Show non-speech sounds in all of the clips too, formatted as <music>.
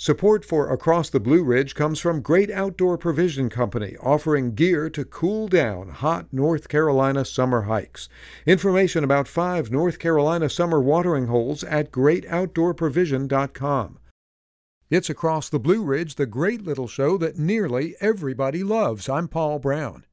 Support for Across the Blue Ridge comes from Great Outdoor Provision Company, offering gear to cool down hot North Carolina summer hikes. Information about five North Carolina summer watering holes at greatoutdoorprovision.com. It's Across the Blue Ridge, the great little show that nearly everybody loves. I'm Paul Brown.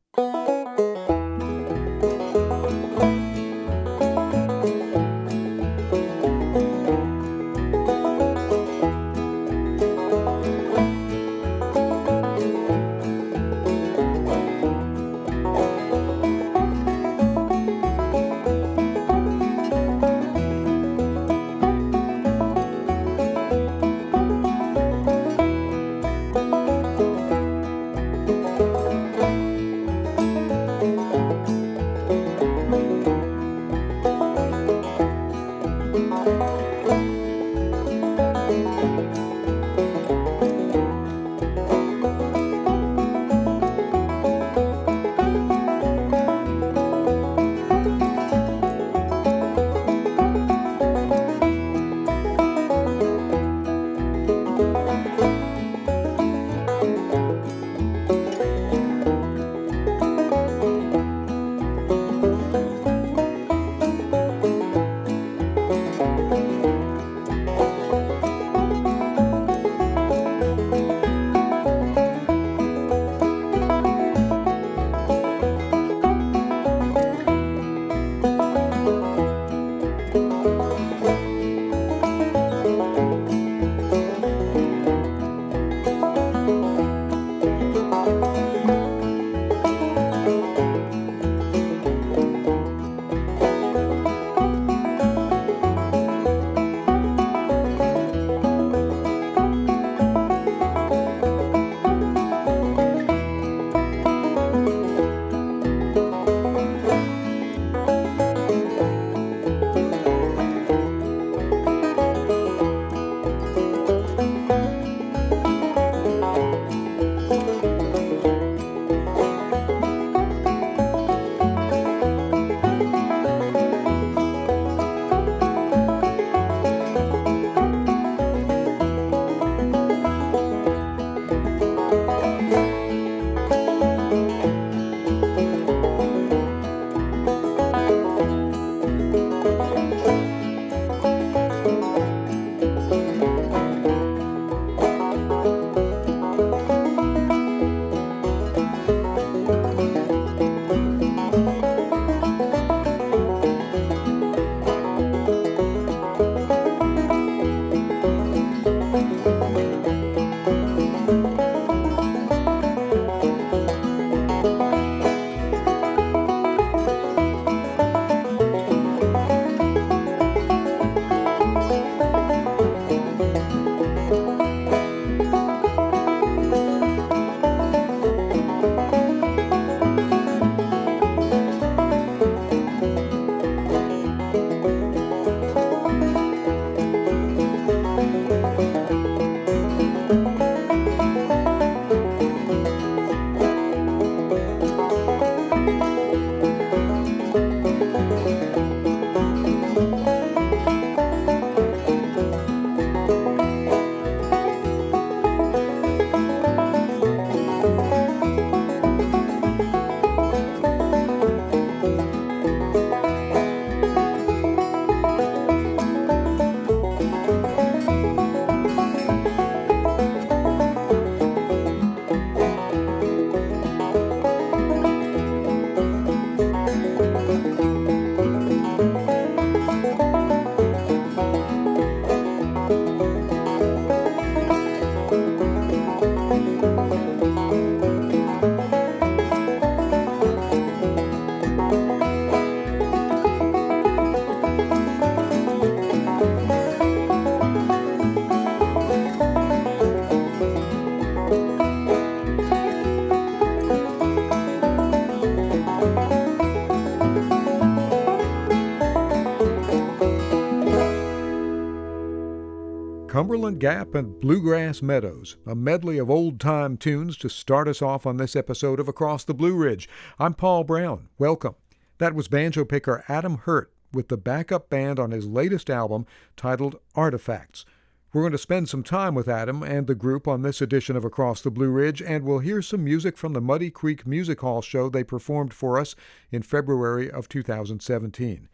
Cumberland Gap and Bluegrass Meadows, a medley of old time tunes to start us off on this episode of Across the Blue Ridge. I'm Paul Brown. Welcome. That was banjo picker Adam Hurt with the backup band on his latest album titled Artifacts. We're going to spend some time with Adam and the group on this edition of Across the Blue Ridge, and we'll hear some music from the Muddy Creek Music Hall show they performed for us in February of 2017.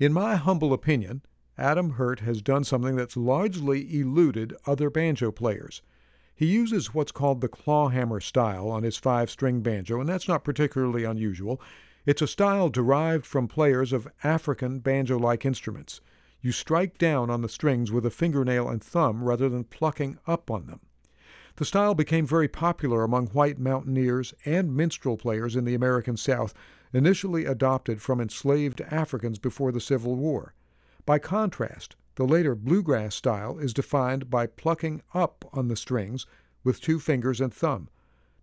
In my humble opinion, Adam Hurt has done something that's largely eluded other banjo players. He uses what's called the clawhammer style on his five string banjo, and that's not particularly unusual. It's a style derived from players of African banjo like instruments. You strike down on the strings with a fingernail and thumb rather than plucking up on them. The style became very popular among white mountaineers and minstrel players in the American South, initially adopted from enslaved Africans before the Civil War. By contrast, the later bluegrass style is defined by plucking up on the strings with two fingers and thumb.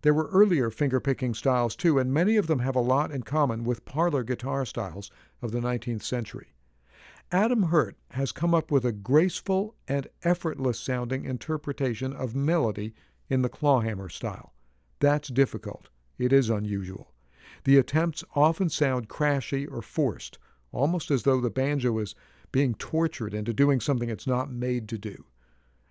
There were earlier finger-picking styles too, and many of them have a lot in common with parlor guitar styles of the 19th century. Adam Hurt has come up with a graceful and effortless sounding interpretation of melody in the clawhammer style. That's difficult. It is unusual. The attempts often sound crashy or forced, almost as though the banjo is being tortured into doing something it's not made to do.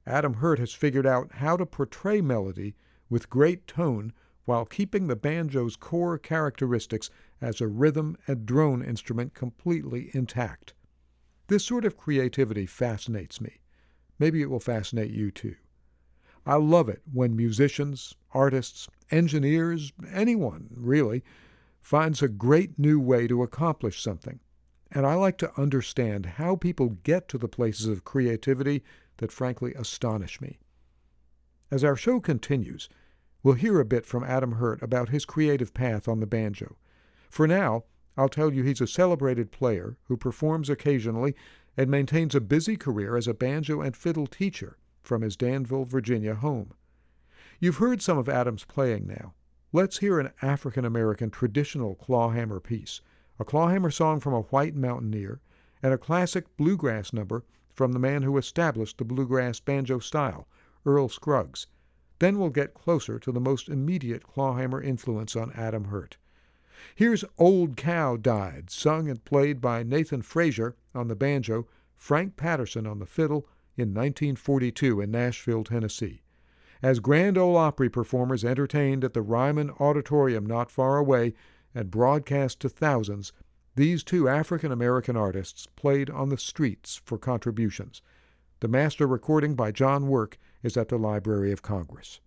Adam Hurt has figured out how to portray melody with great tone while keeping the banjo's core characteristics as a rhythm and drone instrument completely intact. This sort of creativity fascinates me. Maybe it will fascinate you too. I love it when musicians, artists, engineers, anyone really, finds a great new way to accomplish something and I like to understand how people get to the places of creativity that frankly astonish me. As our show continues, we'll hear a bit from Adam Hurt about his creative path on the banjo. For now, I'll tell you he's a celebrated player who performs occasionally and maintains a busy career as a banjo and fiddle teacher from his Danville, Virginia home. You've heard some of Adam's playing now. Let's hear an African American traditional clawhammer piece a clawhammer song from a white mountaineer, and a classic bluegrass number from the man who established the bluegrass banjo style, Earl Scruggs. Then we'll get closer to the most immediate clawhammer influence on Adam Hurt. Here's Old Cow Died, sung and played by Nathan Frazier on the banjo, Frank Patterson on the fiddle in 1942 in Nashville, Tennessee. As Grand Ole Opry performers entertained at the Ryman Auditorium not far away, and broadcast to thousands, these two African American artists played on the streets for contributions. The master recording by John Work is at the Library of Congress.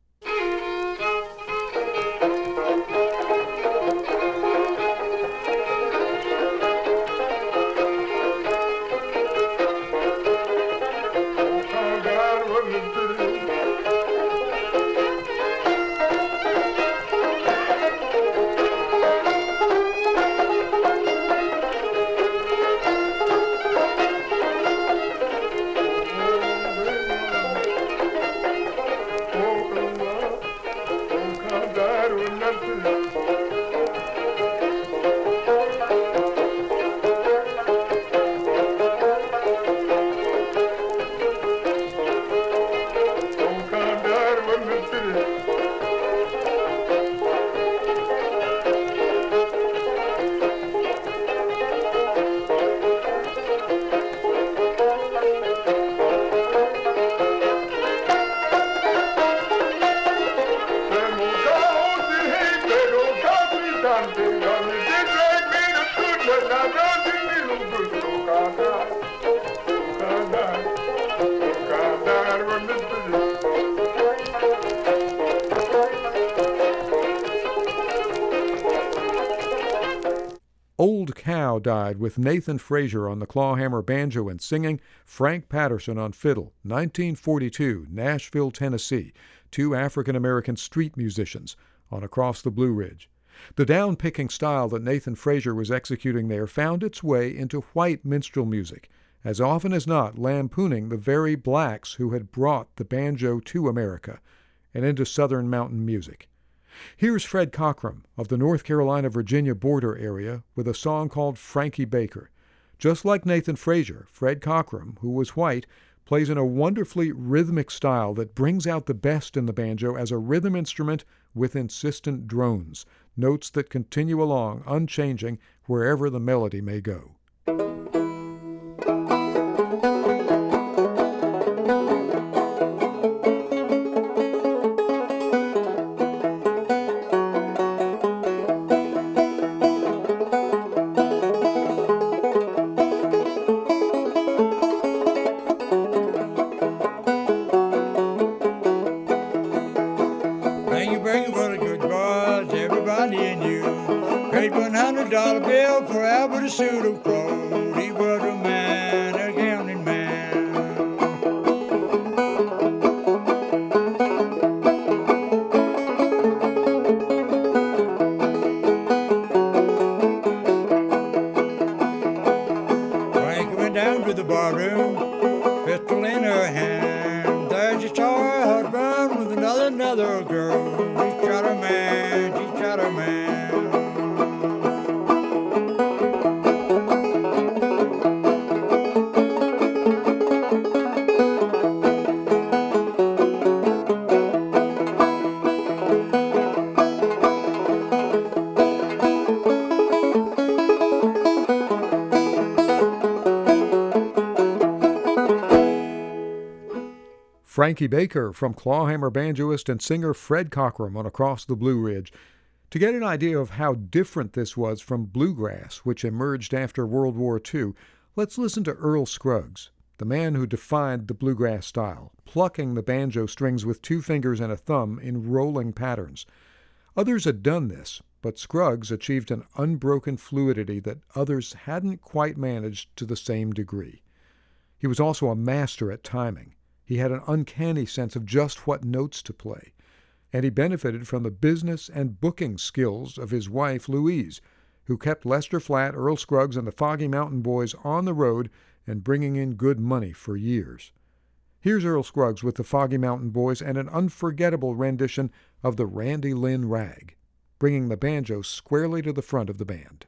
With Nathan Frazier on the clawhammer banjo and singing, Frank Patterson on fiddle, 1942, Nashville, Tennessee, two African American street musicians on Across the Blue Ridge. The down picking style that Nathan Frazier was executing there found its way into white minstrel music, as often as not lampooning the very blacks who had brought the banjo to America and into Southern mountain music. Here's Fred Cockerham of the North Carolina Virginia border area with a song called Frankie Baker. Just like Nathan Frazier, Fred Cockerham, who was white, plays in a wonderfully rhythmic style that brings out the best in the banjo as a rhythm instrument with insistent drones, notes that continue along unchanging wherever the melody may go. Frankie Baker from clawhammer banjoist and singer Fred Cockerham on Across the Blue Ridge. To get an idea of how different this was from bluegrass, which emerged after World War II, let's listen to Earl Scruggs, the man who defined the bluegrass style, plucking the banjo strings with two fingers and a thumb in rolling patterns. Others had done this, but Scruggs achieved an unbroken fluidity that others hadn't quite managed to the same degree. He was also a master at timing. He had an uncanny sense of just what notes to play, and he benefited from the business and booking skills of his wife, Louise, who kept Lester Flatt, Earl Scruggs, and the Foggy Mountain Boys on the road and bringing in good money for years. Here's Earl Scruggs with the Foggy Mountain Boys and an unforgettable rendition of the Randy Lynn Rag, bringing the banjo squarely to the front of the band.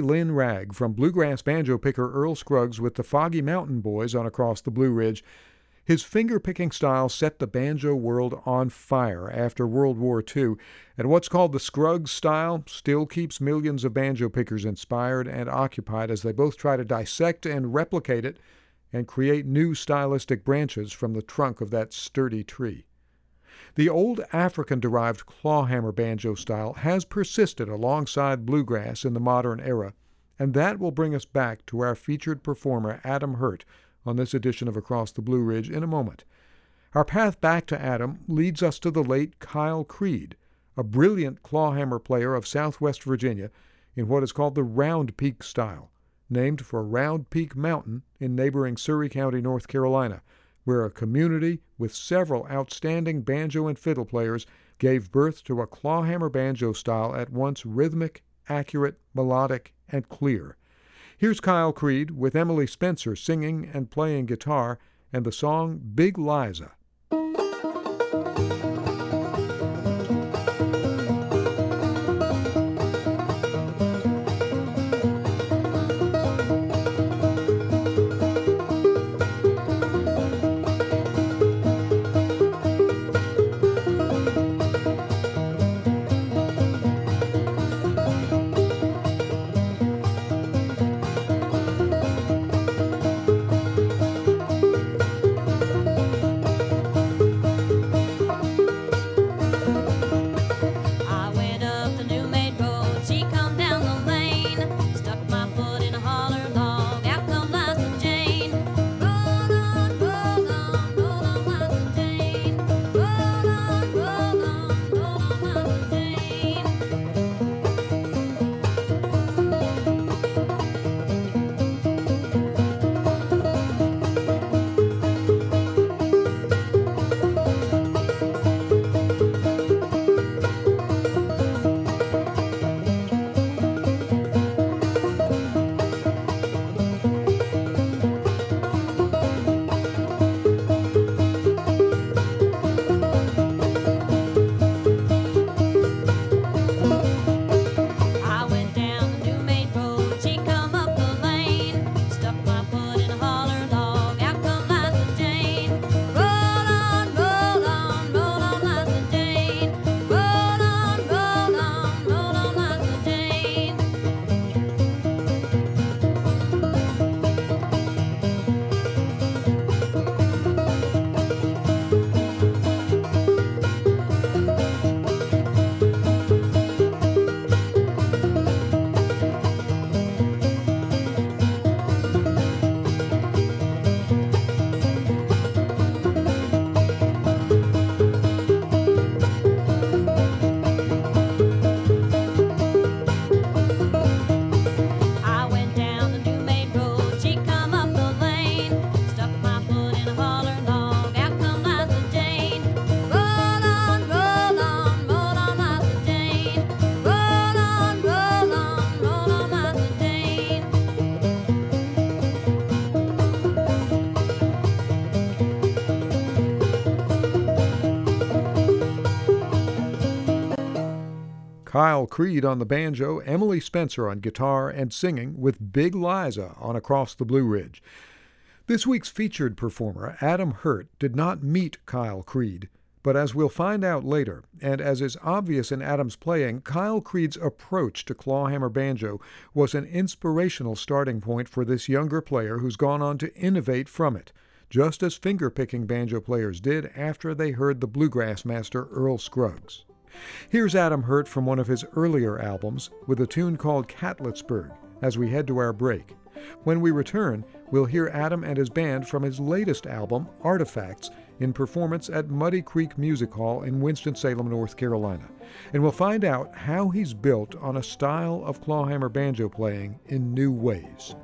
Lynn Rag from bluegrass banjo picker Earl Scruggs with the Foggy Mountain Boys on Across the Blue Ridge. His finger picking style set the banjo world on fire after World War II, and what's called the Scruggs style still keeps millions of banjo pickers inspired and occupied as they both try to dissect and replicate it and create new stylistic branches from the trunk of that sturdy tree. The old African derived clawhammer banjo style has persisted alongside bluegrass in the modern era, and that will bring us back to our featured performer, Adam Hurt, on this edition of Across the Blue Ridge in a moment. Our path back to Adam leads us to the late Kyle Creed, a brilliant clawhammer player of southwest Virginia in what is called the Round Peak style, named for Round Peak Mountain in neighboring Surry County, North Carolina, where a community with several outstanding banjo and fiddle players gave birth to a clawhammer banjo style at once rhythmic, accurate, melodic, and clear. Here's Kyle Creed with Emily Spencer singing and playing guitar and the song Big Liza. Kyle Creed on the banjo, Emily Spencer on guitar and singing, with Big Liza on Across the Blue Ridge. This week's featured performer, Adam Hurt, did not meet Kyle Creed. But as we'll find out later, and as is obvious in Adam's playing, Kyle Creed's approach to clawhammer banjo was an inspirational starting point for this younger player who's gone on to innovate from it, just as finger-picking banjo players did after they heard the bluegrass master Earl Scruggs. Here's Adam Hurt from one of his earlier albums with a tune called Catlettsburg as we head to our break. When we return, we'll hear Adam and his band from his latest album, Artifacts, in performance at Muddy Creek Music Hall in Winston-Salem, North Carolina. And we'll find out how he's built on a style of clawhammer banjo playing in new ways.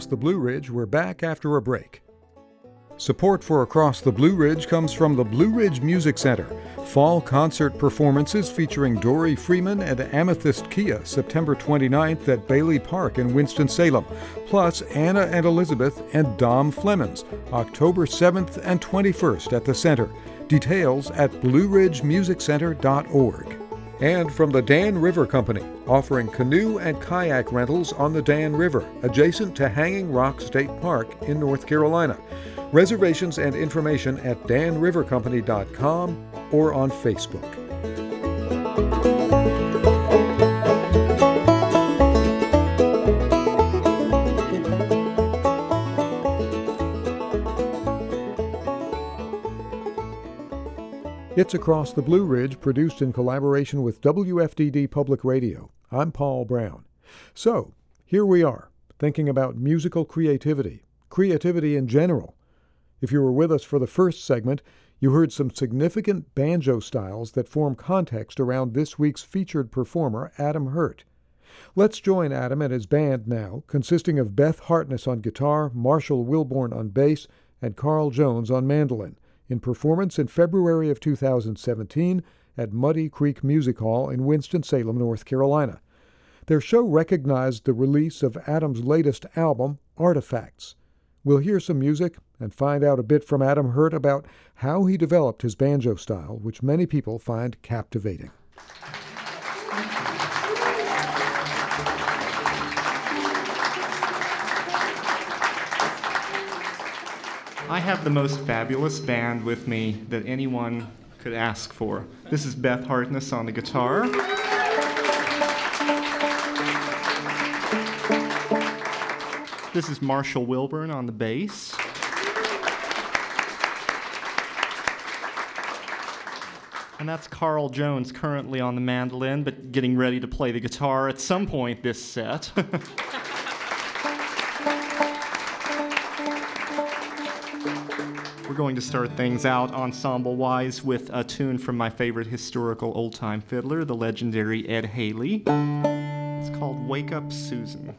Across the Blue Ridge, we're back after a break. Support for Across the Blue Ridge comes from the Blue Ridge Music Center. Fall concert performances featuring Dori Freeman and Amythyst Kiah September 29th at Bailey Park in Winston-Salem, plus Anna and Elizabeth and Dom Flemons October 7th and 21st at the center. Details at blueridgemusiccenter.org and from the Dan River Company, offering canoe and kayak rentals on the Dan River, adjacent to Hanging Rock State Park in North Carolina. Reservations and information at danrivercompany.com or on Facebook. It's Across the Blue Ridge, produced in collaboration with WFDD Public Radio. I'm Paul Brown. So, here we are, thinking about musical creativity, creativity in general. If you were with us for the first segment, you heard some significant banjo styles that form context around this week's featured performer, Adam Hurt. Let's join Adam and his band now, consisting of Beth Hartness on guitar, Marshall Wilborn on bass, and Carl Jones on mandolin in performance in February of 2017 at Muddy Creek Music Hall in Winston-Salem, North Carolina. Their show recognized the release of Adam's latest album, Artifacts. We'll hear some music and find out a bit from Adam Hurt about how he developed his banjo style, which many people find captivating. I have the most fabulous band with me that anyone could ask for. This is Beth Hartness on the guitar. This is Marshall Wilborn on the bass. And that's Carl Jones currently on the mandolin, but getting ready to play the guitar at some point this set. <laughs> going to start things out ensemble wise with a tune from my favorite historical old time fiddler, the legendary Ed Haley. It's called Wake Up Susan.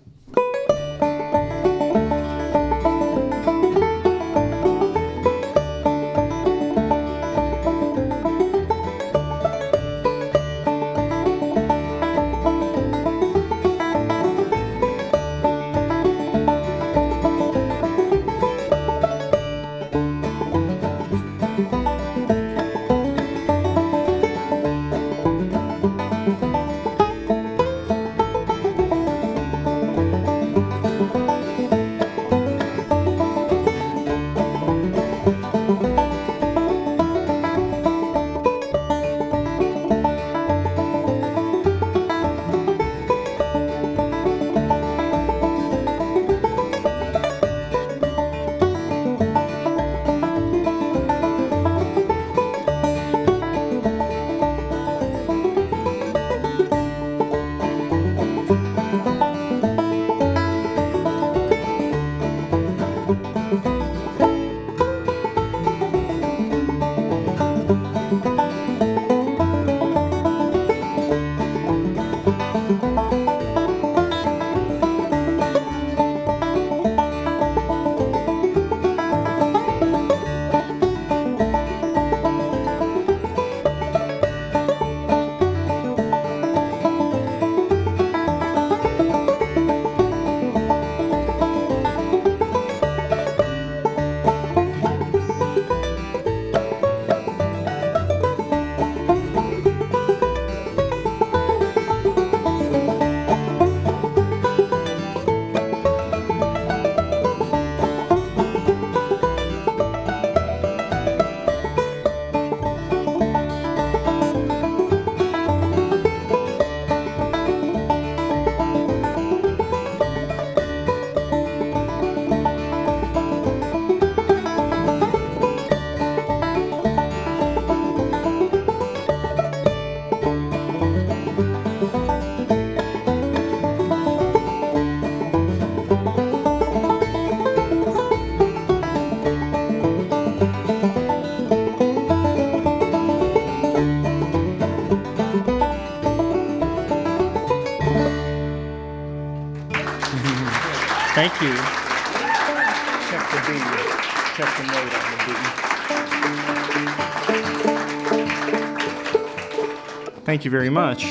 Thank you very much.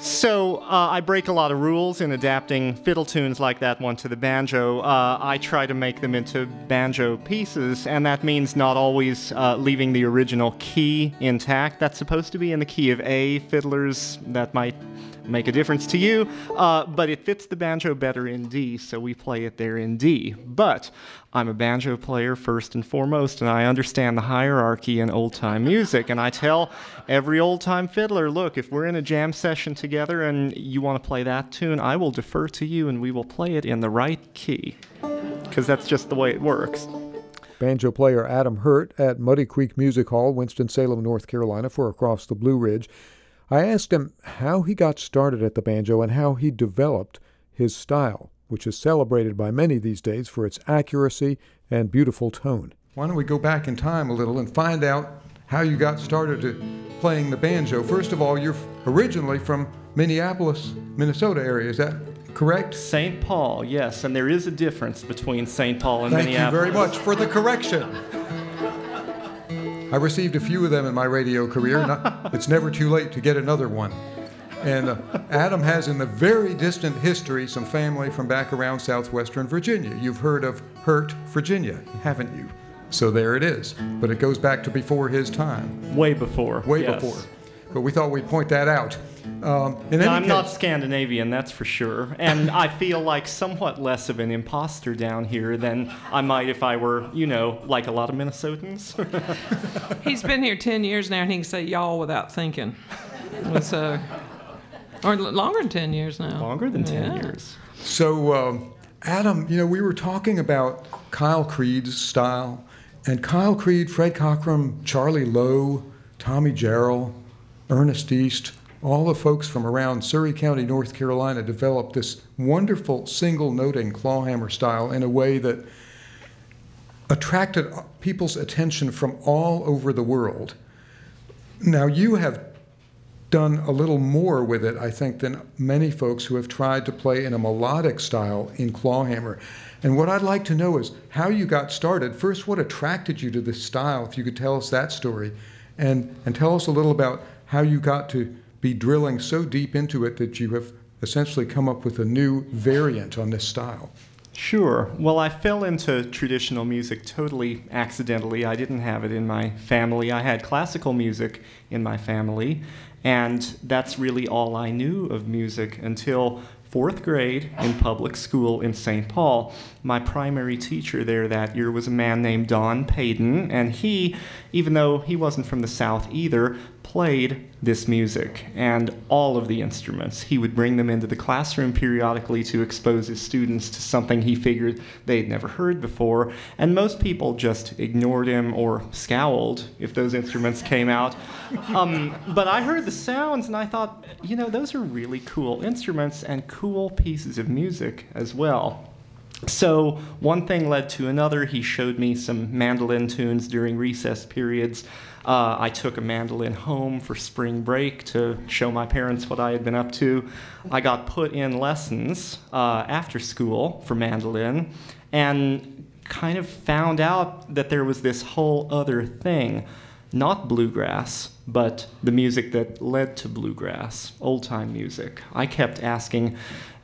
So uh, I break a lot of rules in adapting fiddle tunes like that one to the banjo. Uh, I try to make them into banjo pieces, and that means not always uh, leaving the original key intact. That's supposed to be in the key of A. Fiddlers that might make a difference to you, uh, but it fits the banjo better in D, so we play it there in D. But I'm a banjo player first and foremost, and I understand the hierarchy in old time music, and I tell every old time fiddler look, if we're in a jam session together and you want to play that tune, I will defer to you and we will play it in the right key, because that's just the way it works. Banjo player Adam Hurt at Muddy Creek Music Hall, Winston-Salem, North Carolina, for Across the Blue Ridge. I asked him how he got started at the banjo and how he developed his style, which is celebrated by many these days for its accuracy and beautiful tone. Why don't we go back in time a little and find out how you got started playing the banjo? First of all, you're originally from Minneapolis, Minnesota area. Is that correct? St. Paul, yes, and there is a difference between St. Paul and Thank Minneapolis. Thank you very much for the correction. I received a few of them in my radio career. Not, <laughs> it's never too late to get another one. And uh, Adam has in the very distant history some family from back around southwestern Virginia. You've heard of Hurt, Virginia, haven't you? So there it is. But it goes back to before his time. Way before. Way yes. before. But we thought we'd point that out. Um, no, I'm case, not Scandinavian, that's for sure. And I feel like somewhat less of an imposter down here than I might if I were, you know, like a lot of Minnesotans. <laughs> He's been here 10 years now and he can say y'all without thinking. It's, uh, or longer than 10 years now. Longer than 10 yeah. years. So, um, Adam, you know, we were talking about Kyle Creed's style. And Kyle Creed, Fred Cockerham, Charlie Lowe, Tommy Jarrell, Ernest East, all the folks from around Surry County, North Carolina, developed this wonderful single noting clawhammer style in a way that attracted people's attention from all over the world. Now, you have done a little more with it, I think, than many folks who have tried to play in a melodic style in clawhammer. And what I'd like to know is how you got started. First, what attracted you to this style, if you could tell us that story, and, and tell us a little about how you got to be drilling so deep into it that you have essentially come up with a new variant on this style. Sure. Well, I fell into traditional music totally accidentally. I didn't have it in my family. I had classical music in my family, and that's really all I knew of music until fourth grade in public school in St. Paul. My primary teacher there that year was a man named Don Payton, and he, even though he wasn't from the South either, played this music and all of the instruments. He would bring them into the classroom periodically to expose his students to something he figured they'd never heard before, and most people just ignored him or scowled if those instruments came out. Um, but I heard the sounds and I thought, you know, those are really cool instruments and cool pieces of music as well. So one thing led to another. He showed me some mandolin tunes during recess periods. Uh, I took a mandolin home for spring break to show my parents what I had been up to. I got put in lessons uh, after school for mandolin and kind of found out that there was this whole other thing not bluegrass, but the music that led to bluegrass, old time music. I kept asking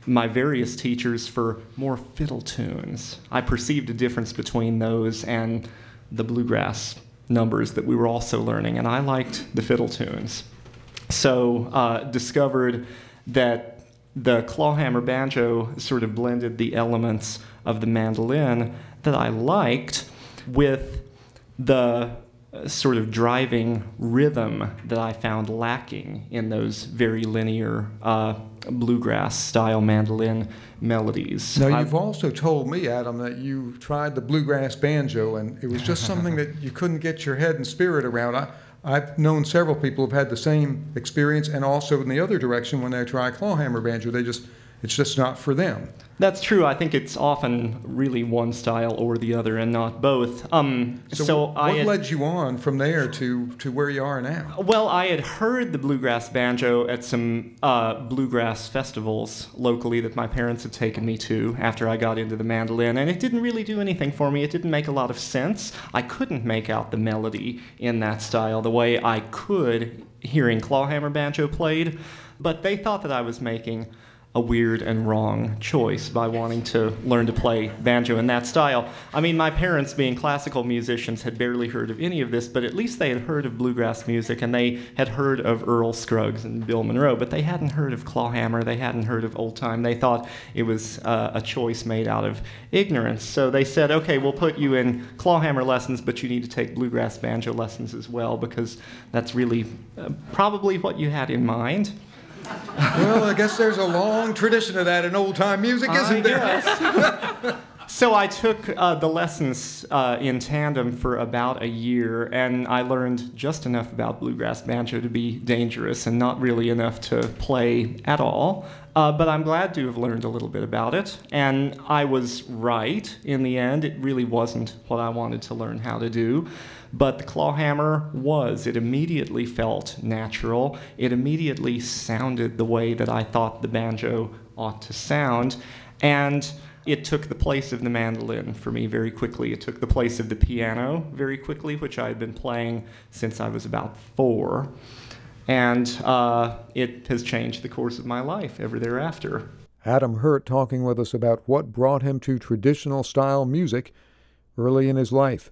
my various teachers for more fiddle tunes. I perceived a difference between those and the bluegrass numbers that we were also learning, and I liked the fiddle tunes. So, uh, discovered that the clawhammer banjo sort of blended the elements of the mandolin that I liked with the sort of driving rhythm that I found lacking in those very linear uh, bluegrass style mandolin melodies. Now, you've I've, also told me, Adam, that you tried the bluegrass banjo and it was just something that you couldn't get your head and spirit around. I, I've known several people who've had the same experience and also in the other direction when they try clawhammer banjo. They just, It's just not for them. That's true. I think it's often really one style or the other and not both. Um, So, so what I had, led you on from there to, to where you are now? well, I had heard the bluegrass banjo at some uh, bluegrass festivals locally that my parents had taken me to after I got into the mandolin, and it didn't really do anything for me. It didn't make a lot of sense. I couldn't make out the melody in that style the way I could hearing clawhammer banjo played, but they thought that I was making a weird and wrong choice by wanting to learn to play banjo in that style. I mean, my parents, being classical musicians, had barely heard of any of this, but at least they had heard of bluegrass music and they had heard of Earl Scruggs and Bill Monroe, but they hadn't heard of clawhammer, they hadn't heard of old time. They thought it was uh, a choice made out of ignorance. So they said, okay, we'll put you in clawhammer lessons, but you need to take bluegrass banjo lessons as well because that's really uh, probably what you had in mind. Well, I guess there's a long tradition of that in old time music, isn't I there? <laughs> so I took uh, the lessons uh, in tandem for about a year, and I learned just enough about bluegrass banjo to be dangerous, and not really enough to play at all. Uh, but I'm glad to have learned a little bit about it, and I was right in the end. It really wasn't what I wanted to learn how to do. But the clawhammer was. It immediately felt natural. It immediately sounded the way that I thought the banjo ought to sound. And it took the place of the mandolin for me very quickly. It took the place of the piano very quickly, which I had been playing since I was about four. And uh, it has changed the course of my life ever thereafter. Adam Hurt talking with us about what brought him to traditional style music early in his life.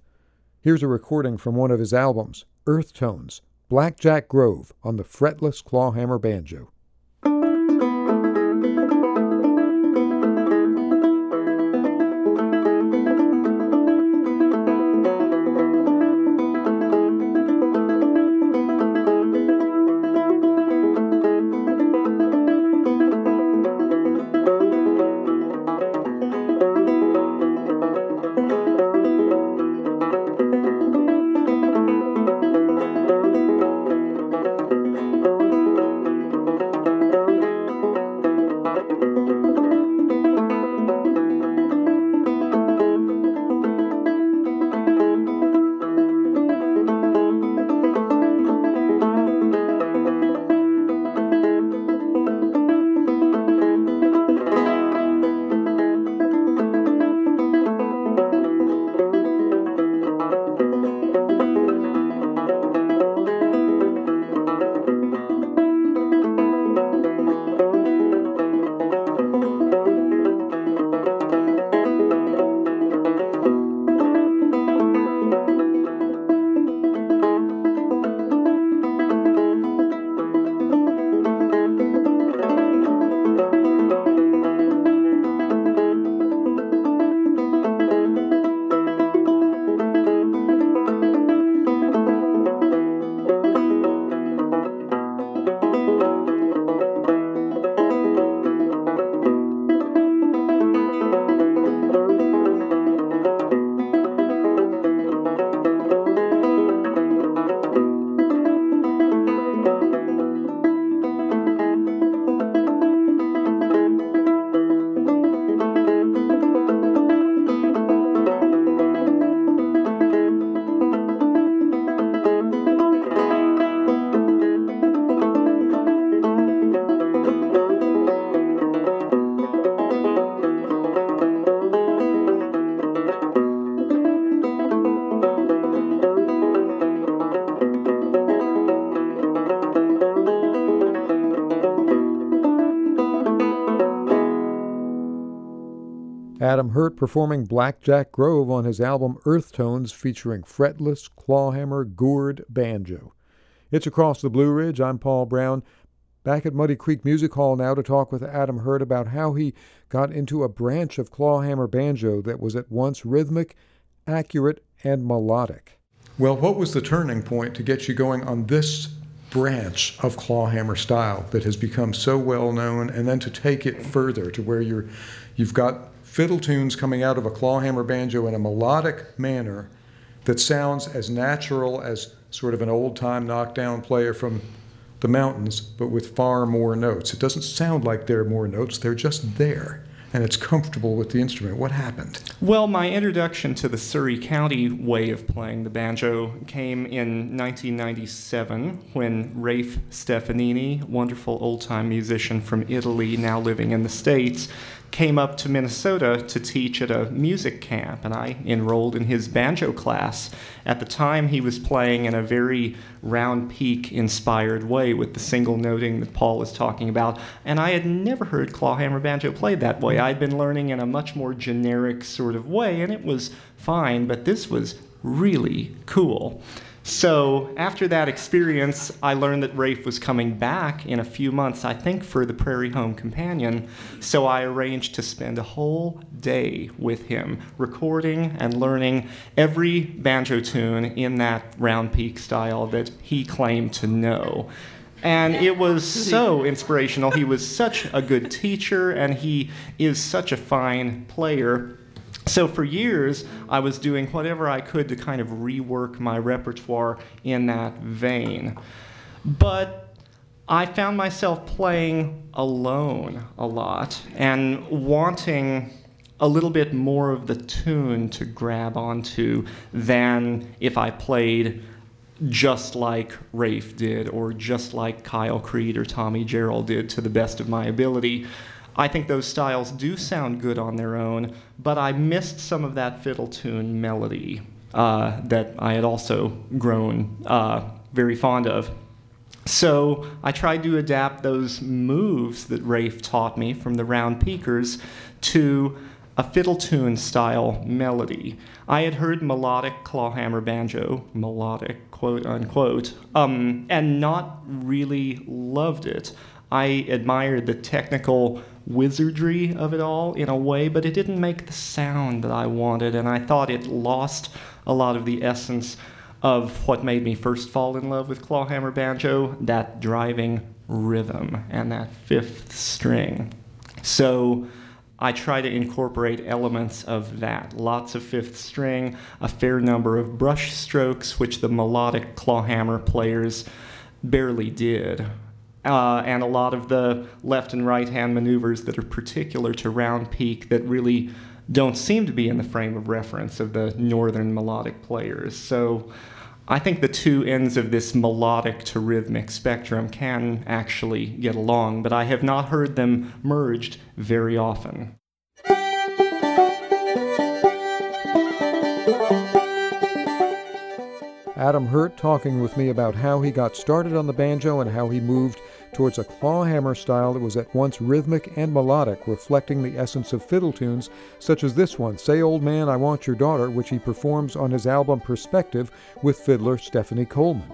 Here's a recording from one of his albums, Earth Tones, Blackjack Grove on the fretless clawhammer banjo. Performing Blackjack Grove on his album Earth Tones featuring fretless, clawhammer, gourd banjo. It's Across the Blue Ridge. I'm Paul Brown. Back at Muddy Creek Music Hall now to talk with Adam Hurt about how he got into a branch of clawhammer banjo that was at once rhythmic, accurate, and melodic. Well, what was the turning point to get you going on this branch of clawhammer style that has become so well known and then to take it further to where you're you've got fiddle tunes coming out of a clawhammer banjo in a melodic manner that sounds as natural as sort of an old time knockdown player from the mountains, but with far more notes. It doesn't sound like there are more notes, they're just there. And it's comfortable with the instrument. What happened? Well, my introduction to the Surry County way of playing the banjo came in 1997 when Rafe Stefanini, wonderful old time musician from Italy, now living in the States, came up to Minnesota to teach at a music camp, and I enrolled in his banjo class. At the time, he was playing in a very round peak inspired way with the single noting that Paul was talking about, and I had never heard clawhammer banjo played that way. I'd been learning in a much more generic sort of way, and it was fine, but this was really cool. So after that experience, I learned that Rafe was coming back in a few months, I think, for the Prairie Home Companion. So I arranged to spend a whole day with him, recording and learning every banjo tune in that round peak style that he claimed to know. And it was so <laughs> inspirational. He was such a good teacher, and he is such a fine player. So for years, I was doing whatever I could to kind of rework my repertoire in that vein. But I found myself playing alone a lot and wanting a little bit more of the tune to grab onto than if I played just like Rafe did or just like Kyle Creed or Tommy Jarrell did to the best of my ability. I think those styles do sound good on their own, but I missed some of that fiddle tune melody uh, that I had also grown uh, very fond of. So I tried to adapt those moves that Rafe taught me from the round peakers to a fiddle tune style melody. I had heard melodic clawhammer banjo, melodic quote unquote, um, and not really loved it. I admired the technical wizardry of it all in a way, but it didn't make the sound that I wanted, and I thought it lost a lot of the essence of what made me first fall in love with clawhammer banjo that driving rhythm and that fifth string. So I try to incorporate elements of that. Lots of fifth string, a fair number of brush strokes, which the melodic clawhammer players barely did uh, and a lot of the left and right hand maneuvers that are particular to round peak that really don't seem to be in the frame of reference of the northern melodic players. So I think the two ends of this melodic to rhythmic spectrum can actually get along, but I have not heard them merged very often. Adam Hurt talking with me about how he got started on the banjo and how he moved towards a clawhammer style that was at once rhythmic and melodic, reflecting the essence of fiddle tunes, such as this one, Say Old Man, I Want Your Daughter, which he performs on his album Perspective with fiddler Stephanie Coleman.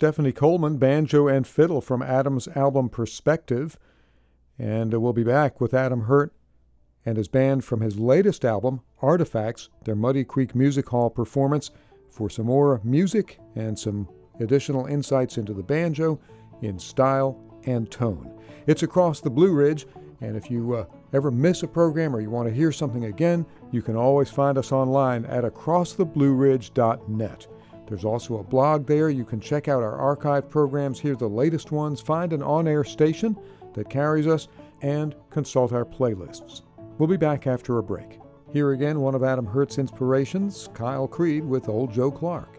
Stephanie Coleman, banjo and fiddle from Adam's album Perspective. And uh, we'll be back with Adam Hurt and his band from his latest album, Artifacts, their Muddy Creek Music Hall performance, for some more music and some additional insights into the banjo in style and tone. It's across the Blue Ridge, and if you uh, ever miss a program or you want to hear something again, you can always find us online at acrosstheblueridge.net. There's also a blog there. You can check out our archive programs, hear the latest ones, find an on air station that carries us, and consult our playlists. We'll be back after a break. Here again, one of Adam Hurt's inspirations, Kyle Creed with Old Joe Clark.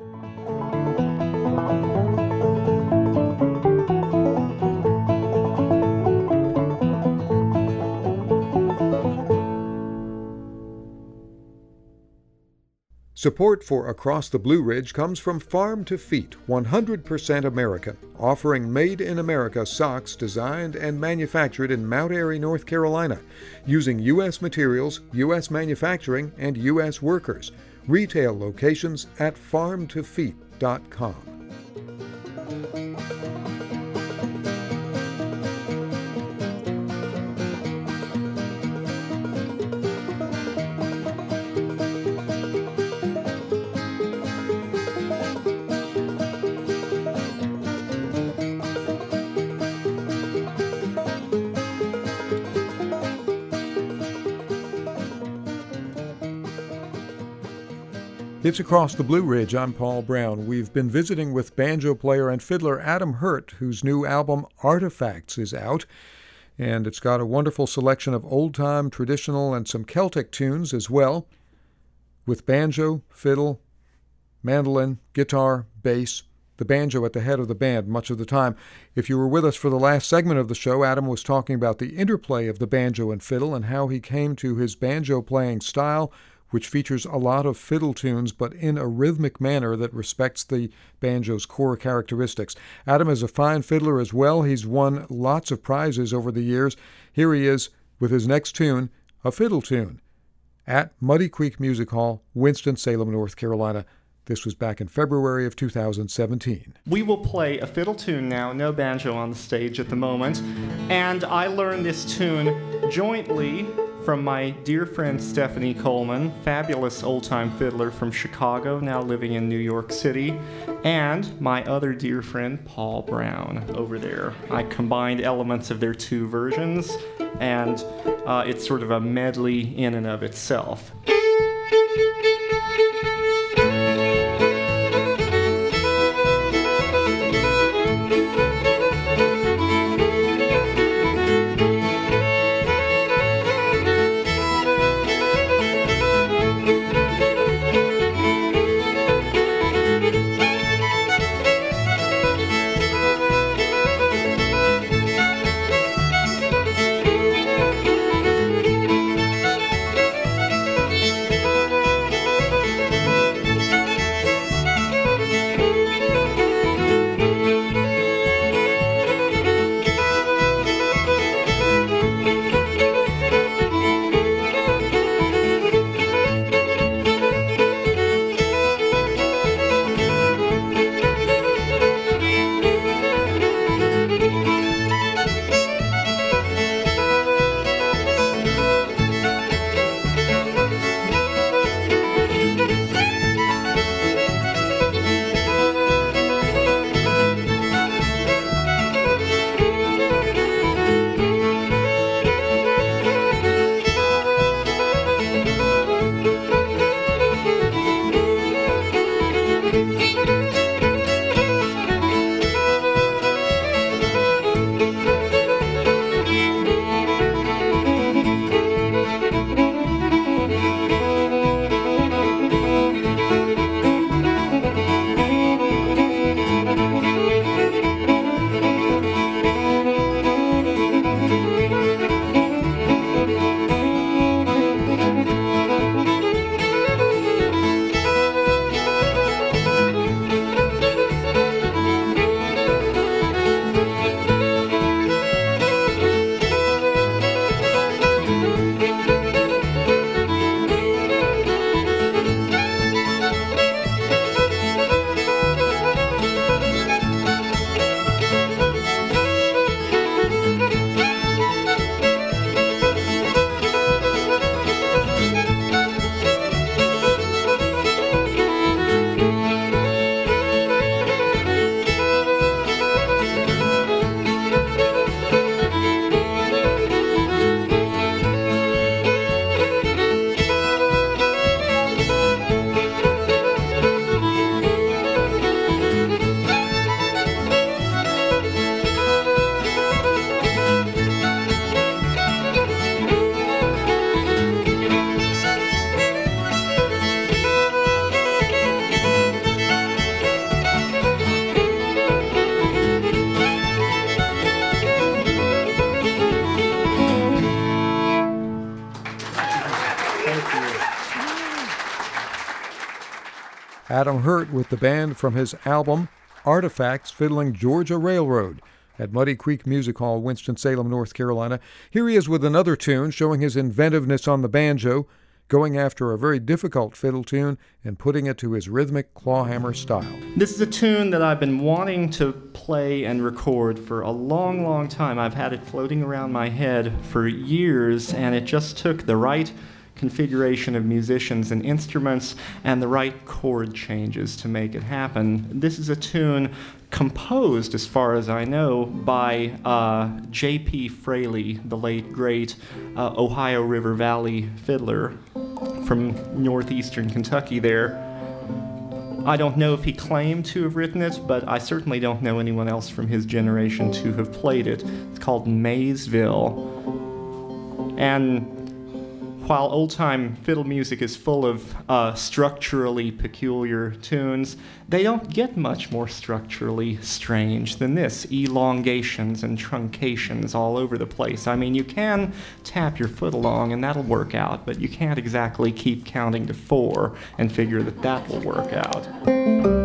Support for Across the Blue Ridge comes from Farm to Feet, 100% American, offering made in America socks designed and manufactured in Mount Airy, North Carolina, using U.S. materials, U.S. manufacturing, and U.S. workers. Retail locations at farmtofeet.com. It's Across the Blue Ridge. I'm Paul Brown. We've been visiting with banjo player and fiddler Adam Hurt, whose new album Artifacts is out. And it's got a wonderful selection of old time, traditional, and some Celtic tunes as well, with banjo, fiddle, mandolin, guitar, bass, the banjo at the head of the band much of the time. If you were with us for the last segment of the show, Adam was talking about the interplay of the banjo and fiddle and how he came to his banjo playing style which features a lot of fiddle tunes but in a rhythmic manner that respects the banjo's core characteristics. Adam is a fine fiddler as well. He's won lots of prizes over the years. Here he is with his next tune, a fiddle tune, at Muddy Creek Music Hall, Winston-Salem, North Carolina. This was back in February of 2017. We will play a fiddle tune now, no banjo on the stage at the moment. And I learned this tune jointly from my dear friend Stephanie Coleman, fabulous old time fiddler from Chicago, now living in New York City, and my other dear friend Paul Brown over there. I combined elements of their two versions, and uh, it's sort of a medley in and of itself. Adam Hurt with the band from his album Artifacts Fiddling Georgia Railroad at Muddy Creek Music Hall, Winston-Salem, North Carolina. Here he is with another tune showing his inventiveness on the banjo, going after a very difficult fiddle tune and putting it to his rhythmic clawhammer style. This is a tune that I've been wanting to play and record for a long, long time. I've had it floating around my head for years, and it just took the right configuration of musicians and instruments and the right chord changes to make it happen. This is a tune composed, as far as I know, by uh, J.P. Fraley, the late great uh, Ohio River Valley fiddler from northeastern Kentucky there. I don't know if he claimed to have written it, but I certainly don't know anyone else from his generation to have played it. It's called Maysville. And while old time fiddle music is full of uh, structurally peculiar tunes, they don't get much more structurally strange than this elongations and truncations all over the place. I mean, you can tap your foot along and that'll work out, but you can't exactly keep counting to four and figure that that will work out.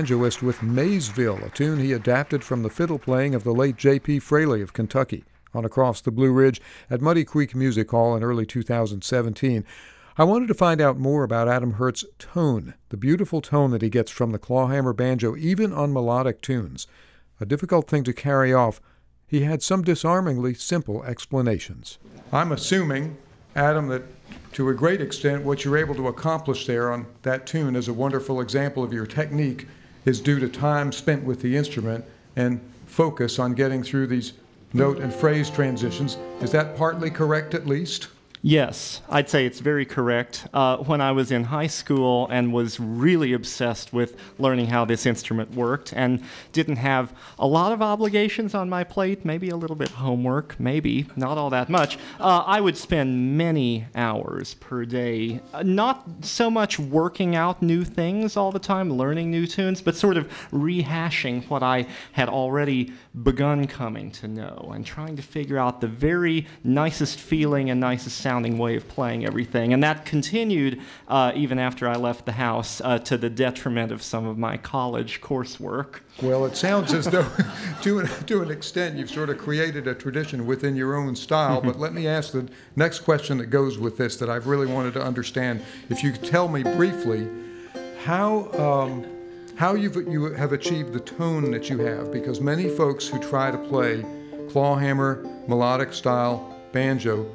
Banjoist with Maysville, a tune he adapted from the fiddle playing of the late J.P. Fraley of Kentucky on Across the Blue Ridge at Muddy Creek Music Hall in early 2017. I wanted to find out more about Adam Hurt's tone, the beautiful tone that he gets from the clawhammer banjo, even on melodic tunes. A difficult thing to carry off, he had some disarmingly simple explanations. I'm assuming, Adam, that to a great extent, what you're able to accomplish there on that tune is a wonderful example of your technique is due to time spent with the instrument and focus on getting through these note and phrase transitions. Is that partly correct at least? Yes, I'd say it's very correct. Uh, when I was in high school and was really obsessed with learning how this instrument worked and didn't have a lot of obligations on my plate, maybe a little bit homework, maybe not all that much, uh, I would spend many hours per day, uh, not so much working out new things all the time, learning new tunes, but sort of rehashing what I had already begun coming to know and trying to figure out the very nicest feeling and nicest sounding way of playing everything. And that continued uh, even after I left the house uh, to the detriment of some of my college coursework. Well, it sounds as though, <laughs> to, an, to an extent, you've sort of created a tradition within your own style. But let me ask the next question that goes with this that I've really wanted to understand. If you could tell me briefly how. Um, how you've, you have achieved the tone that you have, because many folks who try to play clawhammer, melodic style, banjo,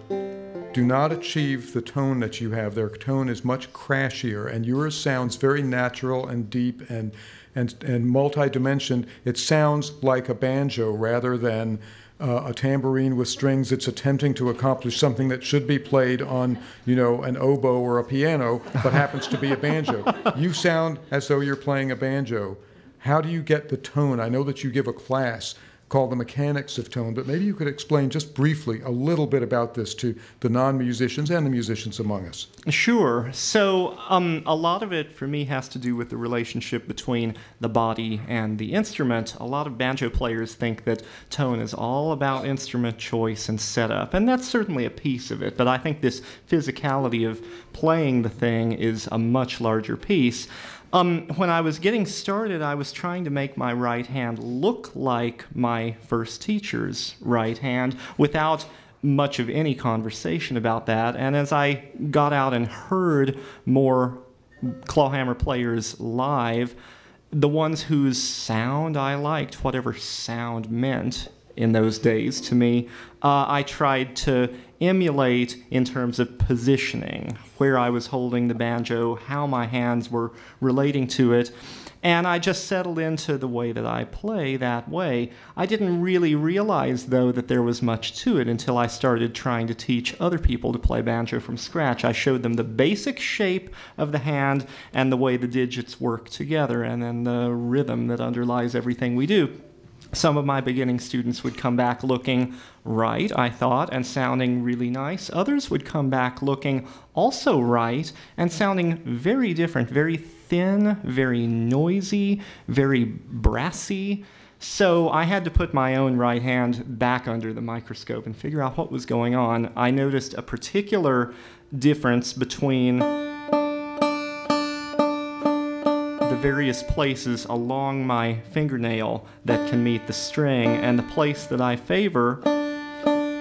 do not achieve the tone that you have. Their tone is much crashier, and yours sounds very natural and deep and and and multi-dimensioned. It sounds like a banjo rather than uh, a tambourine with strings that's attempting to accomplish something that should be played on, you know, an oboe or a piano, but <laughs> happens to be a banjo. You sound as though you're playing a banjo. How do you get the tone? I know that you give a class called The Mechanics of Tone, but maybe you could explain just briefly a little bit about this to the non musicians and the musicians among us. Sure. So, um, a lot of it for me has to do with the relationship between the body and the instrument. A lot of banjo players think that tone is all about instrument choice and setup, and that's certainly a piece of it, but I think this physicality of playing the thing is a much larger piece. Um, when I was getting started, I was trying to make my right hand look like my first teacher's right hand without much of any conversation about that. And as I got out and heard more clawhammer players live, the ones whose sound I liked, whatever sound meant in those days to me, uh, I tried to emulate in terms of positioning, where I was holding the banjo, how my hands were relating to it. And I just settled into the way that I play that way. I didn't really realize, though, that there was much to it until I started trying to teach other people to play banjo from scratch. I showed them the basic shape of the hand and the way the digits work together, and then the rhythm that underlies everything we do. Some of my beginning students would come back looking right, I thought, and sounding really nice. Others would come back looking also right and sounding very different, very thin, very noisy, very brassy. So I had to put my own right hand back under the microscope and figure out what was going on. I noticed a particular difference between the various places along my fingernail that can meet the string, and the place that I favor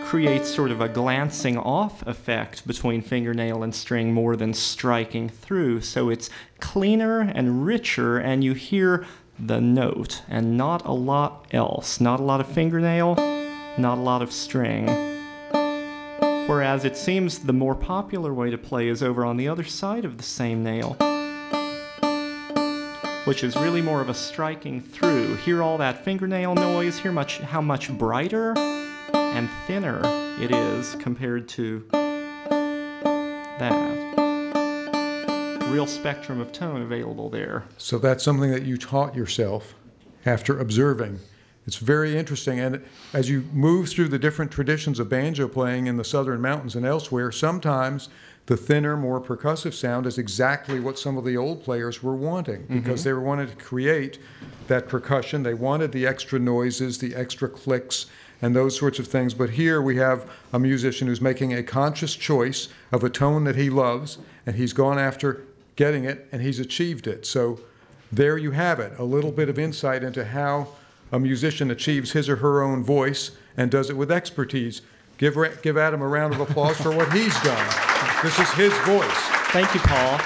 creates sort of a glancing off effect between fingernail and string more than striking through. So it's cleaner and richer, and you hear the note and not a lot else. Not a lot of fingernail, not a lot of string. Whereas it seems the more popular way to play is over on the other side of the same nail which is really more of a striking through. Hear all that fingernail noise, hear much how much brighter and thinner it is compared to that. Real spectrum of tone available there. So that's something that you taught yourself after observing. It's very interesting. And as you move through the different traditions of banjo playing in the southern mountains and elsewhere, sometimes the thinner, more percussive sound is exactly what some of the old players were wanting because mm-hmm. they wanted to create that percussion. They wanted the extra noises, the extra clicks, and those sorts of things. But here we have a musician who's making a conscious choice of a tone that he loves, and he's gone after getting it, and he's achieved it. So there you have it a little bit of insight into how a musician achieves his or her own voice and does it with expertise. Give, give Adam a round of applause for what he's done. This is his voice. Thank you, Paul.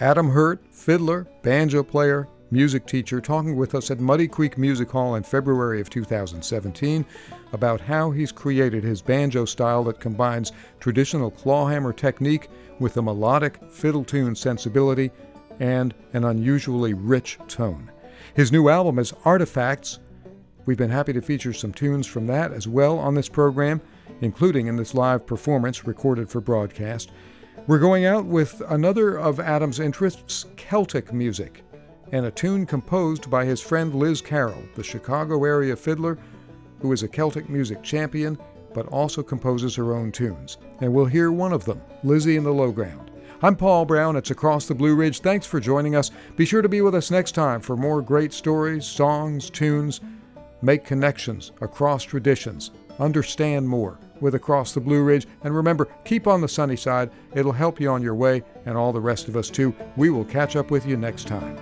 Adam Hurt, fiddler, banjo player, music teacher, talking with us at Muddy Creek Music Hall in February of 2017 about how he's created his banjo style that combines traditional clawhammer technique with a melodic fiddle tune sensibility and an unusually rich tone. His new album is Artifacts. We've been happy to feature some tunes from that as well on this program. including in this live performance recorded for broadcast. We're going out with another of Adam's interests, Celtic music, and a tune composed by his friend Liz Carroll, the Chicago area fiddler who is a Celtic music champion but also composes her own tunes. And we'll hear one of them, Lizzie in the Lowground. I'm Paul Brown. It's Across the Blue Ridge. Thanks for joining us. Be sure to be with us next time for more great stories, songs, tunes. Make connections across traditions. Understand more with Across the Blue Ridge. And remember, keep on the sunny side. It'll help you on your way, and all the rest of us too. We will catch up with you next time.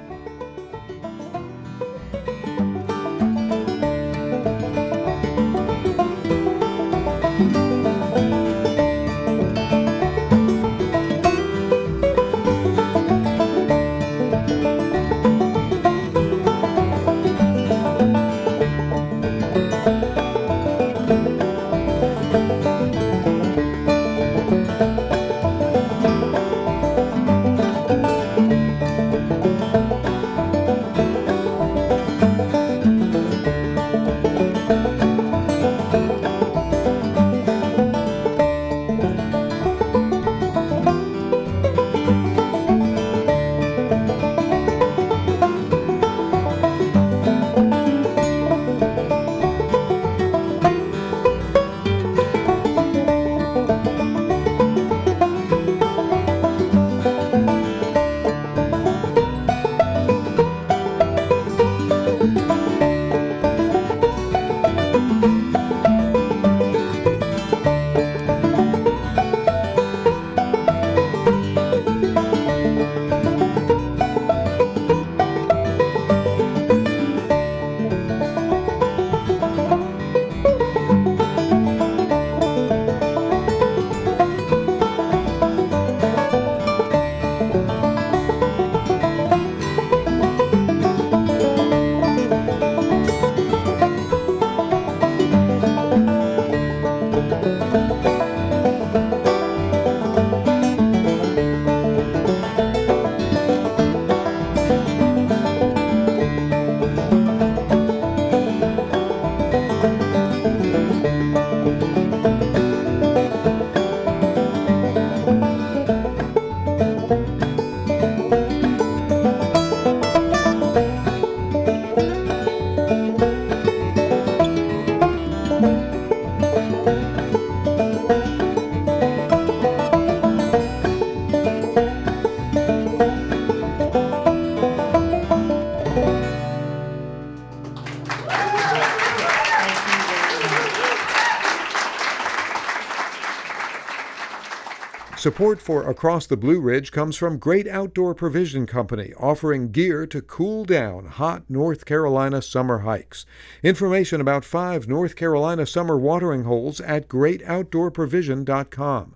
Support for Across the Blue Ridge comes from Great Outdoor Provision Company, offering gear to cool down hot North Carolina summer hikes. Information about five North Carolina summer watering holes at greatoutdoorprovision.com.